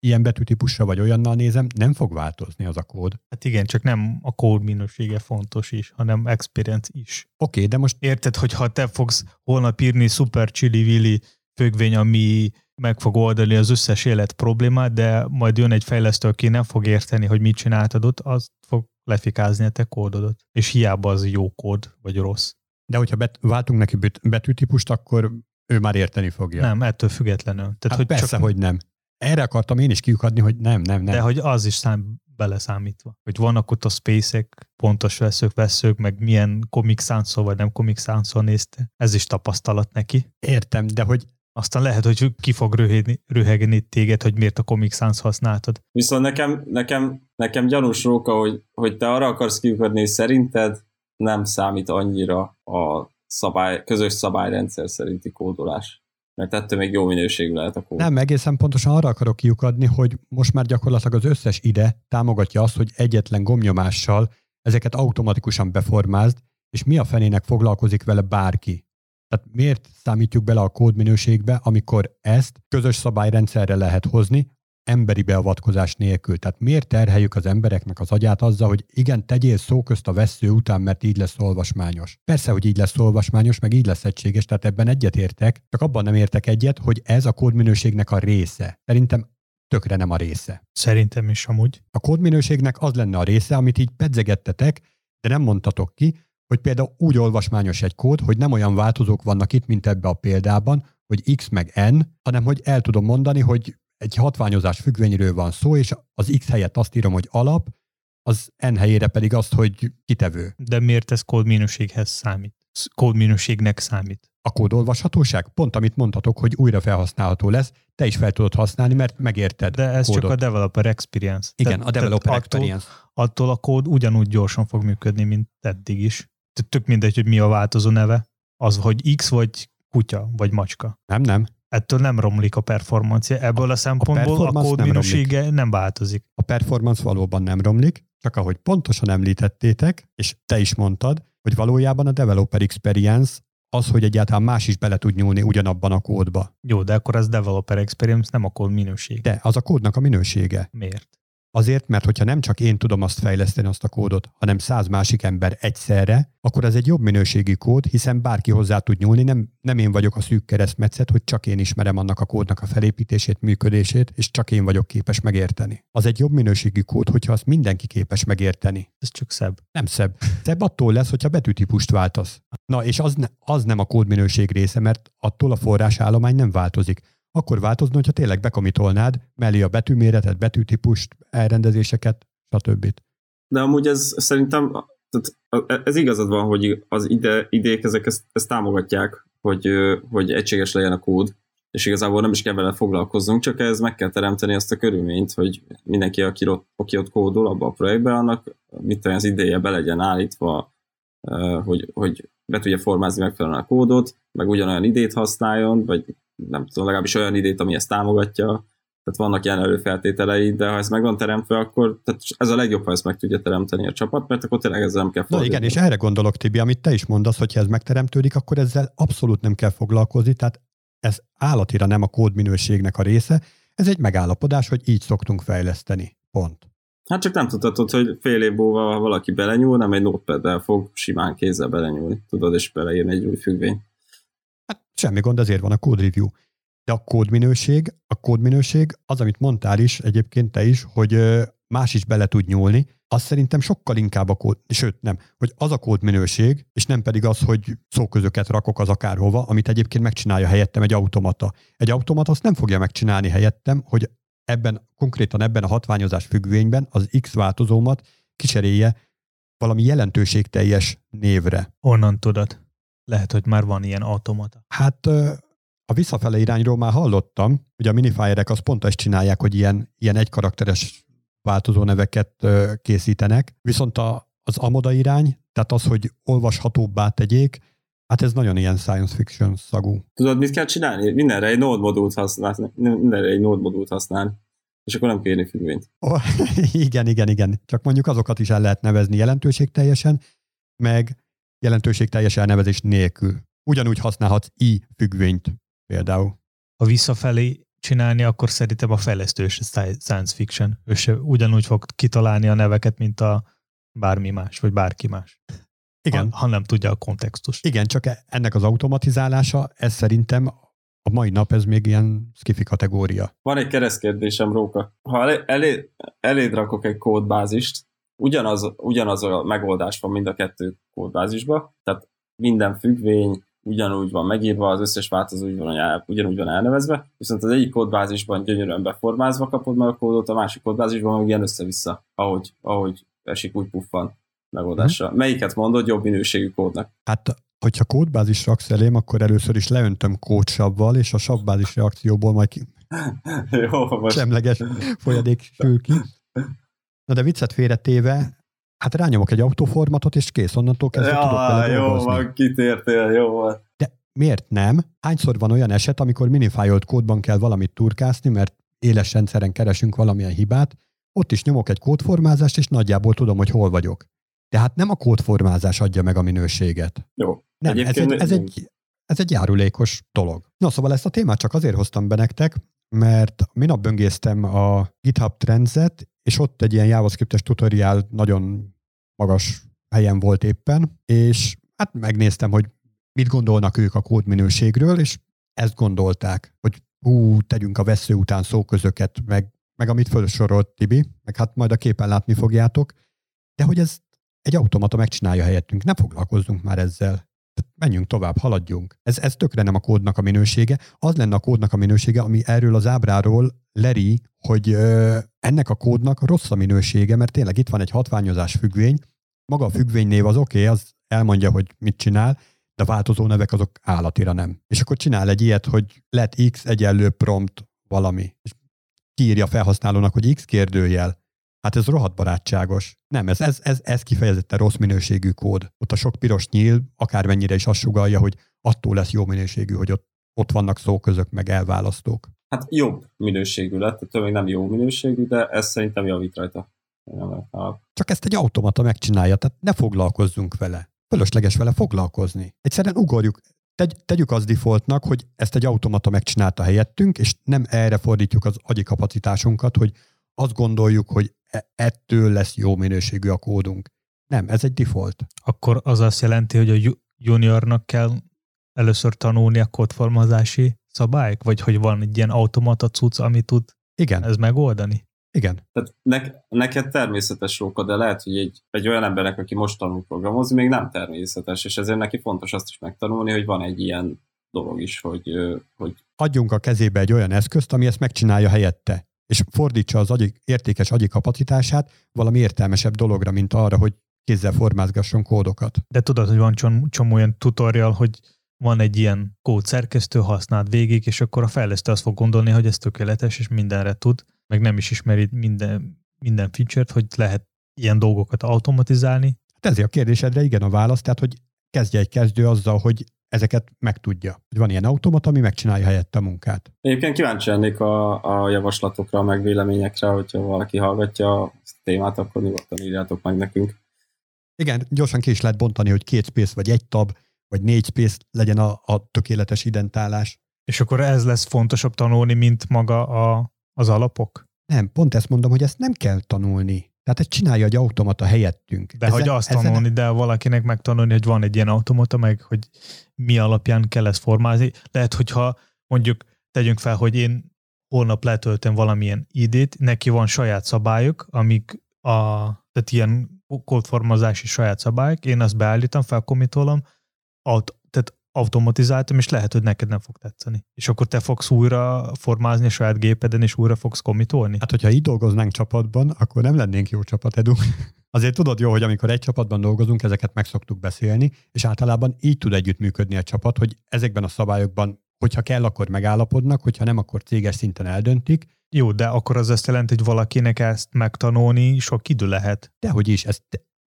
ilyen betűtípusra vagy olyannal nézem, nem fog változni az a kód. Hát igen, csak nem a kód minősége fontos is, hanem experience is. Oké, okay, de most... Érted, hogy ha te fogsz holnap írni Super Chili Willy függvény, ami meg fog oldani az összes élet problémát, de majd jön egy fejlesztő, aki nem fog érteni, hogy mit csináltad ott, az fog lefikázni a te kódodat. És hiába az jó kód, vagy rossz. De hogyha bet- váltunk neki betűtípust, akkor ő már érteni fogja. Nem, ettől függetlenül. Tehát, hát hogy persze, csak... hogy nem. Erre akartam én is kiukadni, hogy nem, nem, nem. De hogy az is szám beleszámítva. Hogy vannak ott a spacek, pontos veszők, veszők, meg milyen sans vagy nem sans nézte. Ez is tapasztalat neki. Értem, de hogy aztán lehet, hogy ki fog röhegni, röhegni téged, hogy miért a Comic Sans használtad. Viszont nekem, nekem, nekem gyanús róka, hogy, hogy te arra akarsz kiukadni, szerinted nem számít annyira a szabály, közös szabályrendszer szerinti kódolás. Mert ettől még jó minőségű lehet a kód. Nem, egészen pontosan arra akarok kiukadni, hogy most már gyakorlatilag az összes ide támogatja azt, hogy egyetlen gomnyomással ezeket automatikusan beformázd, és mi a fenének foglalkozik vele bárki. Tehát miért számítjuk bele a kódminőségbe, amikor ezt közös szabályrendszerre lehet hozni, emberi beavatkozás nélkül. Tehát miért terheljük az embereknek az agyát azzal, hogy igen, tegyél szó közt a vesző után, mert így lesz olvasmányos. Persze, hogy így lesz olvasmányos, meg így lesz egységes, tehát ebben egyetértek, csak abban nem értek egyet, hogy ez a kódminőségnek a része. Szerintem tökre nem a része. Szerintem is amúgy. A kódminőségnek az lenne a része, amit így pedzegettetek, de nem mondtatok ki, hogy például úgy olvasmányos egy kód, hogy nem olyan változók vannak itt, mint ebbe a példában, hogy x meg n, hanem hogy el tudom mondani, hogy egy hatványozás függvényről van szó, és az X helyett azt írom, hogy alap, az N helyére pedig azt, hogy kitevő. De miért ez kódminőséghez számít? Kódminőségnek számít? A kódolvashatóság? Pont amit mondhatok, hogy újra felhasználható lesz, te is fel tudod használni, mert megérted. De ez kódot. csak a developer experience. Igen, tehát, a developer tehát experience. Attól, attól a kód ugyanúgy gyorsan fog működni, mint eddig is. Tök mindegy, hogy mi a változó neve. Az, hogy X vagy kutya, vagy macska. Nem, nem ettől nem romlik a performance Ebből a, a szempontból a, a kód nem minősége romlik. nem változik. A performance valóban nem romlik, csak ahogy pontosan említettétek, és te is mondtad, hogy valójában a developer experience az, hogy egyáltalán más is bele tud nyúlni ugyanabban a kódba. Jó, de akkor az developer experience nem a kód minőség. De, az a kódnak a minősége. Miért? Azért, mert hogyha nem csak én tudom azt fejleszteni, azt a kódot, hanem száz másik ember egyszerre, akkor ez egy jobb minőségi kód, hiszen bárki hozzá tud nyúlni, nem, nem én vagyok a szűk keresztmetszet, hogy csak én ismerem annak a kódnak a felépítését, működését, és csak én vagyok képes megérteni. Az egy jobb minőségi kód, hogyha azt mindenki képes megérteni. Ez csak szebb. Nem szebb. Szebb attól lesz, hogyha betűtípust váltasz. Na, és az, ne, az nem a kódminőség része, mert attól a forrásállomány nem változik akkor változna, hogyha tényleg bekomitolnád mellé a betűméretet, betűtípust, elrendezéseket, stb. De amúgy ez szerintem tehát ez igazad van, hogy az ide, idék ezek ezt, ezt támogatják, hogy, hogy egységes legyen a kód, és igazából nem is kell vele foglalkoznunk, csak ez meg kell teremteni azt a körülményt, hogy mindenki, aki ott, aki ott kódol abba a projektbe, annak mit az ideje be legyen állítva, hogy, hogy be tudja formázni megfelelően a kódot, meg ugyanolyan idét használjon, vagy nem tudom, legalábbis olyan idét, ami ezt támogatja, tehát vannak ilyen előfeltételei, de ha ez meg van teremtve, akkor tehát ez a legjobb, ha ezt meg tudja teremteni a csapat, mert akkor tényleg ezzel nem kell Na igen, és erre gondolok, Tibi, amit te is mondasz, hogy ha ez megteremtődik, akkor ezzel abszolút nem kell foglalkozni, tehát ez állatira nem a kódminőségnek a része, ez egy megállapodás, hogy így szoktunk fejleszteni. Pont. Hát csak nem tudhatod, hogy fél év múlva, valaki belenyúl, nem egy notepad fog simán kézzel belenyúlni, tudod, és beleírni egy új függvény. Semmi gond, ezért van a code review. De a kódminőség, a kódminőség, az, amit mondtál is, egyébként te is, hogy más is bele tud nyúlni, az szerintem sokkal inkább a kód, sőt nem, hogy az a kódminőség, és nem pedig az, hogy szóközöket rakok az akárhova, amit egyébként megcsinálja helyettem egy automata. Egy automata azt nem fogja megcsinálni helyettem, hogy ebben, konkrétan ebben a hatványozás függvényben az X változómat kicserélje valami jelentőségteljes névre. Honnan tudod? Lehet, hogy már van ilyen automata. Hát a visszafele irányról már hallottam, hogy a minifierek azt pont ezt csinálják, hogy ilyen, ilyen egykarakteres változó neveket készítenek, viszont a, az amoda irány, tehát az, hogy olvashatóbbá tegyék, hát ez nagyon ilyen science fiction szagú. Tudod, mit kell csinálni? Mindenre egy node modult használni. Mindenre egy node modult használni. És akkor nem kérni függvényt. Oh, [laughs] igen, igen, igen. Csak mondjuk azokat is el lehet nevezni jelentőségteljesen, meg jelentőségteljes elnevezés nélkül. Ugyanúgy használhatsz i függvényt például. Ha visszafelé csinálni, akkor szerintem a fejlesztő science fiction. Ő se ugyanúgy fog kitalálni a neveket, mint a bármi más, vagy bárki más. Igen. Ha, ha nem tudja a kontextust. Igen, csak e- ennek az automatizálása, ez szerintem a mai nap ez még ilyen skifi kategória. Van egy keresztkérdésem, Róka. Ha elé, elé, eléd rakok egy kódbázist, ugyanaz, ugyanaz a megoldás van mind a kettő kódbázisba, tehát minden függvény, ugyanúgy van megírva, az összes változó úgy van, el, ugyanúgy van elnevezve, viszont az egyik kódbázisban gyönyörűen beformázva kapod meg a kódot, a másik kódbázisban meg ilyen össze-vissza, ahogy, ahogy esik, úgy puffan megoldásra. Hmm. Melyiket mondod jobb minőségű kódnak? Hát hogyha kódbázis raksz elém, akkor először is leöntöm kódsavval, és a savbázis reakcióból majd ki... [laughs] Jó, most... semleges folyadék sül ki. [laughs] Na de viccet félretéve, Hát rányomok egy autoformatot, és kész, onnantól kezdve ja, tudok vele Jó dolgozni. van, kitértél, jó van. De miért nem? Hányszor van olyan eset, amikor minifájolt kódban kell valamit turkászni, mert éles rendszeren keresünk valamilyen hibát, ott is nyomok egy kódformázást, és nagyjából tudom, hogy hol vagyok. Tehát nem a kódformázás adja meg a minőséget. Jó. Nem, ez egy, ez, egy, ez egy járulékos dolog. Na szóval ezt a témát csak azért hoztam be nektek, mert minap böngésztem a GitHub Trends-et, és ott egy ilyen JavaScript-es tutoriál nagyon magas helyen volt éppen, és hát megnéztem, hogy mit gondolnak ők a kódminőségről, és ezt gondolták, hogy hú, tegyünk a vesző után szóközöket, meg, meg amit felsorolt Tibi, meg hát majd a képen látni fogjátok, de hogy ez egy automata megcsinálja helyettünk, ne foglalkozzunk már ezzel. Menjünk tovább, haladjunk. Ez, ez tökre nem a kódnak a minősége. Az lenne a kódnak a minősége, ami erről az ábráról leri, hogy ö, ennek a kódnak rossz a minősége, mert tényleg itt van egy hatványozás függvény, maga a függvénynév az oké, okay, az elmondja, hogy mit csinál, de a változó nevek azok állatira nem. És akkor csinál egy ilyet, hogy let x egyenlő prompt valami. És kiírja a felhasználónak, hogy x kérdőjel. Hát ez rohadt barátságos. Nem, ez, ez, ez, ez kifejezetten rossz minőségű kód. Ott a sok piros nyíl akármennyire is azt sugalja, hogy attól lesz jó minőségű, hogy ott, ott vannak szóközök, meg elválasztók. Hát jobb minőségű lett, tehát még nem jó minőségű, de ez szerintem javít rajta. Csak ezt egy automata megcsinálja, tehát ne foglalkozzunk vele. Fölösleges vele foglalkozni. Egyszerűen ugorjuk, tegy, tegyük az defaultnak, hogy ezt egy automata megcsinálta helyettünk, és nem erre fordítjuk az agyi kapacitásunkat, hogy azt gondoljuk, hogy e- ettől lesz jó minőségű a kódunk. Nem, ez egy default. Akkor az azt jelenti, hogy a juniornak kell először tanulni a kódformazási szabályok? Vagy hogy van egy ilyen automata cucc, ami tud Igen. ez megoldani? Igen. Tehát ne, neked természetes róka, de lehet, hogy egy, egy olyan embernek, aki most tanul programozni, még nem természetes, és ezért neki fontos azt is megtanulni, hogy van egy ilyen dolog is, hogy... hogy... Adjunk a kezébe egy olyan eszközt, ami ezt megcsinálja helyette és fordítsa az agyi, értékes agyi kapacitását valami értelmesebb dologra, mint arra, hogy kézzel formázgasson kódokat. De tudod, hogy van csomó, csomó olyan tutorial, hogy van egy ilyen kódszerkesztő, használt végig, és akkor a fejlesztő azt fog gondolni, hogy ez tökéletes, és mindenre tud, meg nem is ismeri minden, minden feature-t, hogy lehet ilyen dolgokat automatizálni. Hát ezért a kérdésedre igen a válasz, tehát hogy kezdje egy kezdő azzal, hogy ezeket megtudja. Hogy van ilyen automat, ami megcsinálja helyette a munkát. Egyébként kíváncsi lennék a, a javaslatokra, meg véleményekre, hogyha valaki hallgatja a témát, akkor nyugodtan írjátok meg nekünk. Igen, gyorsan ki is lehet bontani, hogy két space vagy egy tab, vagy négy space legyen a, a tökéletes identálás. És akkor ez lesz fontosabb tanulni, mint maga a, az alapok? Nem, pont ezt mondom, hogy ezt nem kell tanulni. Tehát ezt csinálja egy automata helyettünk. De ezen, hogy azt tanulni, ezen... de valakinek megtanulni, hogy van egy ilyen automata, meg hogy mi alapján kell ezt formázni. Lehet, hogyha mondjuk tegyünk fel, hogy én holnap letöltöm valamilyen idét, neki van saját szabályok, amik a, tehát ilyen kódformázási saját szabályok, én azt beállítom, felkomitolom, aut, automatizáltam, és lehet, hogy neked nem fog tetszeni. És akkor te fogsz újra formázni a saját gépeden, és újra fogsz komitolni? Hát, hogyha így dolgoznánk csapatban, akkor nem lennénk jó csapat, Edu. [laughs] Azért tudod jó, hogy amikor egy csapatban dolgozunk, ezeket meg szoktuk beszélni, és általában így tud együttműködni a csapat, hogy ezekben a szabályokban, hogyha kell, akkor megállapodnak, hogyha nem, akkor céges szinten eldöntik. Jó, de akkor az azt jelenti, hogy valakinek ezt megtanulni sok idő lehet. Dehogy is, ezt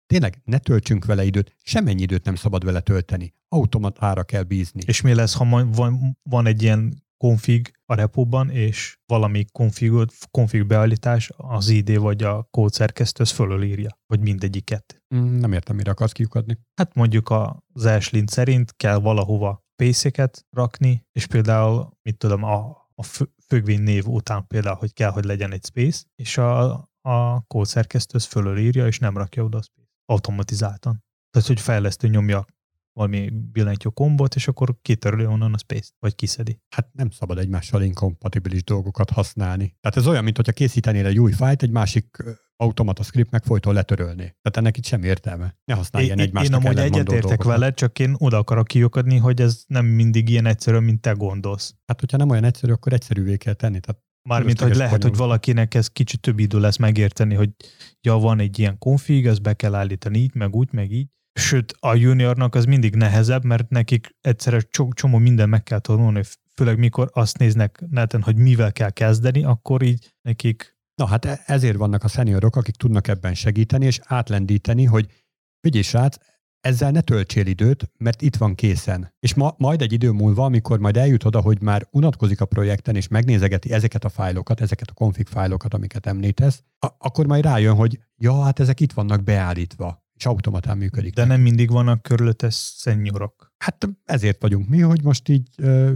tényleg ne töltsünk vele időt, semmennyi időt nem szabad vele tölteni. Automatára kell bízni. És mi lesz, ha van, van egy ilyen config a repóban, és valami config, config beállítás az ID vagy a kódszerkesztő az fölölírja, vagy mindegyiket. Mm, nem értem, mire akarsz kiukadni. Hát mondjuk az Ashlyn szerint kell valahova pészeket rakni, és például, mit tudom, a, a függvény név után például, hogy kell, hogy legyen egy space, és a, a kódszerkesztő fölölírja, és nem rakja oda a automatizáltan. Tehát, hogy fejlesztő nyomja valami billentyű kombot, és akkor kitörli onnan a space vagy kiszedi. Hát nem szabad egymással inkompatibilis dolgokat használni. Tehát ez olyan, mint hogyha készítenél egy új fájlt, egy másik automata script meg folyton letörölni. Tehát ennek itt sem értelme. Ne használj ilyen egymásnak Én amúgy egyetértek vele, csak én oda akarok kiukadni, hogy ez nem mindig ilyen egyszerű, mint te gondolsz. Hát, hogyha nem olyan egyszerű, akkor egyszerűvé kell tenni. Tehát Mármint, hogy lehet, hogy valakinek ez kicsit több idő lesz megérteni, hogy ja, van egy ilyen konfig, ezt be kell állítani így, meg úgy, meg így. Sőt, a juniornak az mindig nehezebb, mert nekik egyszerre csomó minden meg kell tanulni, főleg mikor azt néznek neten, hogy mivel kell kezdeni, akkor így nekik... Na hát e- ezért vannak a szeniorok, akik tudnak ebben segíteni, és átlendíteni, hogy figyelj srác, ezzel ne töltsél időt, mert itt van készen. És ma, majd egy idő múlva, amikor majd eljut oda, hogy már unatkozik a projekten, és megnézegeti ezeket a fájlokat, ezeket a config fájlokat, amiket említesz, a- akkor majd rájön, hogy ja, hát ezek itt vannak beállítva, és automatán működik. De nem mindig vannak körülötte szenyorok. Hát ezért vagyunk mi, hogy most így ö,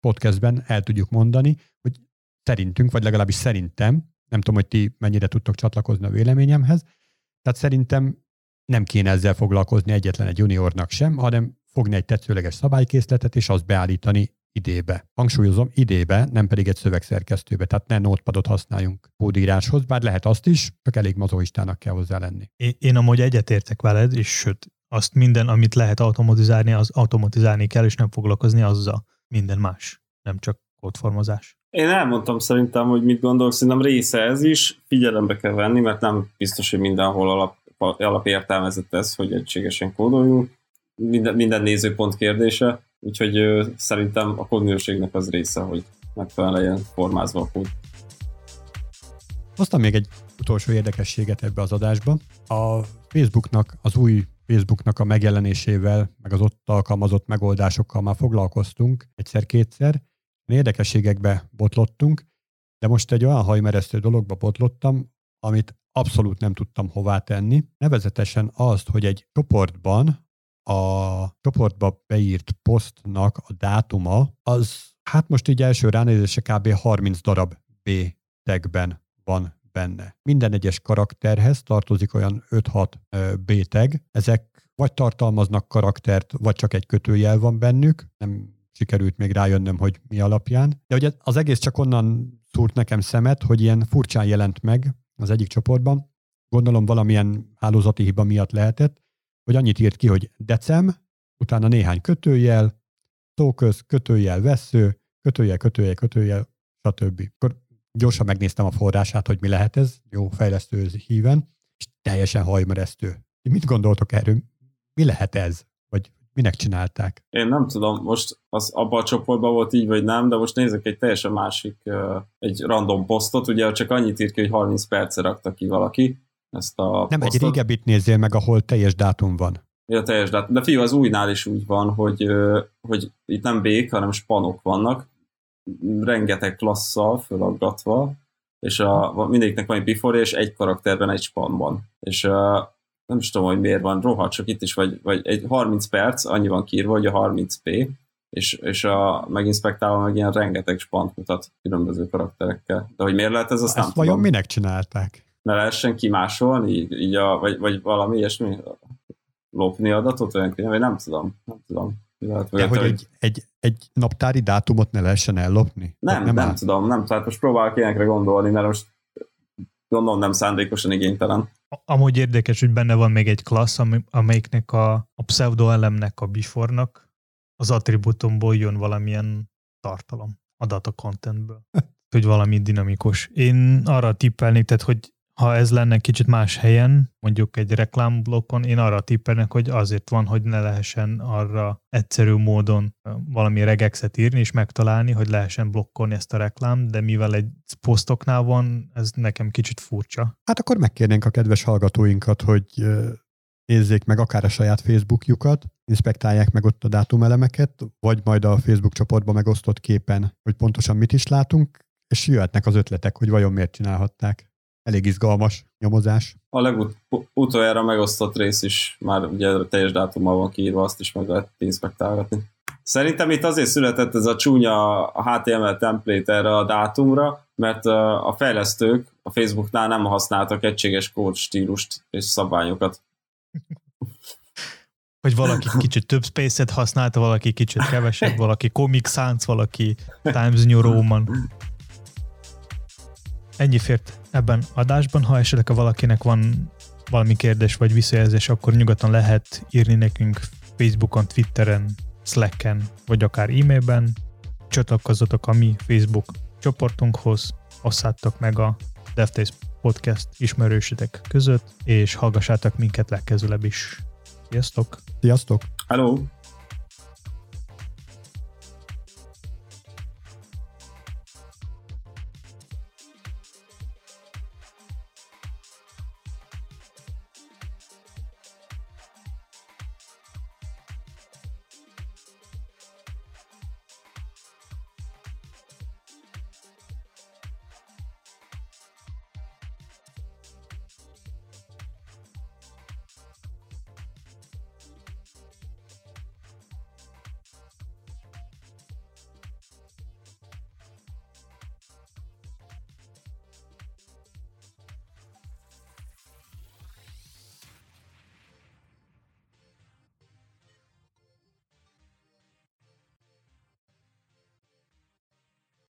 podcastben el tudjuk mondani, hogy szerintünk, vagy legalábbis szerintem, nem tudom, hogy ti mennyire tudtok csatlakozni a véleményemhez, tehát szerintem nem kéne ezzel foglalkozni egyetlen egy juniornak sem, hanem fogni egy tetszőleges szabálykészletet, és azt beállítani idébe. Hangsúlyozom, idébe, nem pedig egy szövegszerkesztőbe, tehát ne notepadot használjunk kódíráshoz, bár lehet azt is, csak elég mazoistának kell hozzá lenni. Én, én amúgy egyetértek veled, és sőt, azt minden, amit lehet automatizálni, az automatizálni kell, és nem foglalkozni azzal. Minden más, nem csak kódformozás. Én elmondtam szerintem, hogy mit gondolok, szerintem része ez is, figyelembe kell venni, mert nem biztos, hogy mindenhol alap alapértelmezett ez, hogy egységesen kódoljunk. Minden, minden nézőpont kérdése, úgyhogy szerintem a kódminőségnek az része, hogy megfelelően legyen formázva a kód. Hoztam még egy utolsó érdekességet ebbe az adásba. A Facebooknak, az új Facebooknak a megjelenésével, meg az ott alkalmazott megoldásokkal már foglalkoztunk egyszer-kétszer. Érdekességekbe botlottunk, de most egy olyan hajmeresztő dologba botlottam, amit abszolút nem tudtam hová tenni. Nevezetesen azt, hogy egy csoportban a csoportba beírt posztnak a dátuma, az hát most így első ránézése kb. 30 darab B tagben van benne. Minden egyes karakterhez tartozik olyan 5-6 B tag. Ezek vagy tartalmaznak karaktert, vagy csak egy kötőjel van bennük. Nem sikerült még rájönnöm, hogy mi alapján. De ugye az egész csak onnan szúrt nekem szemet, hogy ilyen furcsán jelent meg az egyik csoportban, gondolom valamilyen hálózati hiba miatt lehetett, hogy annyit írt ki, hogy decem, utána néhány kötőjel, szóköz, kötőjel, vesző, kötőjel, kötőjel, kötőjel, stb. Akkor gyorsan megnéztem a forrását, hogy mi lehet ez, jó fejlesztő híven, és teljesen hajmeresztő. Mit gondoltok erről? Mi lehet ez? Vagy minek csinálták? Én nem tudom, most az abban a csoportban volt így, vagy nem, de most nézek egy teljesen másik, egy random posztot, ugye csak annyit írt ki, hogy 30 percre rakta ki valaki ezt a Nem, posztot. egy régebbit nézzél meg, ahol teljes dátum van. Ja, teljes dátum. De fiú, az újnál is úgy van, hogy, hogy itt nem bék, hanem spanok vannak, rengeteg klasszal fölaggatva, és a, mindegyiknek van egy before és egy karakterben egy spanban. És a, nem is tudom, hogy miért van, rohadt csak itt is, vagy, vagy egy 30 perc, annyi van kiírva, hogy a 30p, és, és a meginspektálva meg ilyen rengeteg spant mutat különböző karakterekkel. De hogy miért lehet ez, azt Ezt nem vajon tudom. minek csinálták? Ne lehessen kimásolni, így, így a, vagy, vagy valami ilyesmi, lopni adatot, vagy nem tudom, nem tudom. Lehet, De hogy egy, egy, egy naptári dátumot ne lehessen ellopni? Nem, nem, nem áll? tudom, nem, tehát most próbálok ilyenekre gondolni, mert most gondolom nem szándékosan igénytelen. Amúgy érdekes, hogy benne van még egy klassz, amelyiknek a, a pseudoelemnek, a before-nak az attribútumból jön valamilyen tartalom, a contentből. [laughs] hogy valami dinamikus. Én arra tippelnék, tehát hogy ha ez lenne kicsit más helyen, mondjuk egy reklámblokkon, én arra tippelnek, hogy azért van, hogy ne lehessen arra egyszerű módon valami regexet írni és megtalálni, hogy lehessen blokkolni ezt a reklám, de mivel egy posztoknál van, ez nekem kicsit furcsa. Hát akkor megkérnénk a kedves hallgatóinkat, hogy nézzék meg akár a saját Facebookjukat, inspektálják meg ott a dátumelemeket, vagy majd a Facebook csoportba megosztott képen, hogy pontosan mit is látunk, és jöhetnek az ötletek, hogy vajon miért csinálhatták. Elég izgalmas nyomozás. A legutoljára megosztott rész is már ugye teljes dátummal van kiírva, azt is meg lehet inspektálgatni. Szerintem itt azért született ez a csúnya HTML template erre a dátumra, mert a fejlesztők a Facebooknál nem használtak egységes kód stílust és szabványokat. Hogy valaki [laughs] kicsit több space-et használta, valaki kicsit kevesebb, valaki Comic Sans, valaki Times New Roman. Ennyi fért ebben adásban. Ha esetleg valakinek van valami kérdés vagy visszajelzés, akkor nyugodtan lehet írni nekünk Facebookon, Twitteren, Slacken, vagy akár e-mailben. Csatlakozzatok a mi Facebook csoportunkhoz, osszátok meg a DevTaste Podcast ismerősötek között, és hallgassátok minket legközelebb is. Sziasztok! Sziasztok! Hello!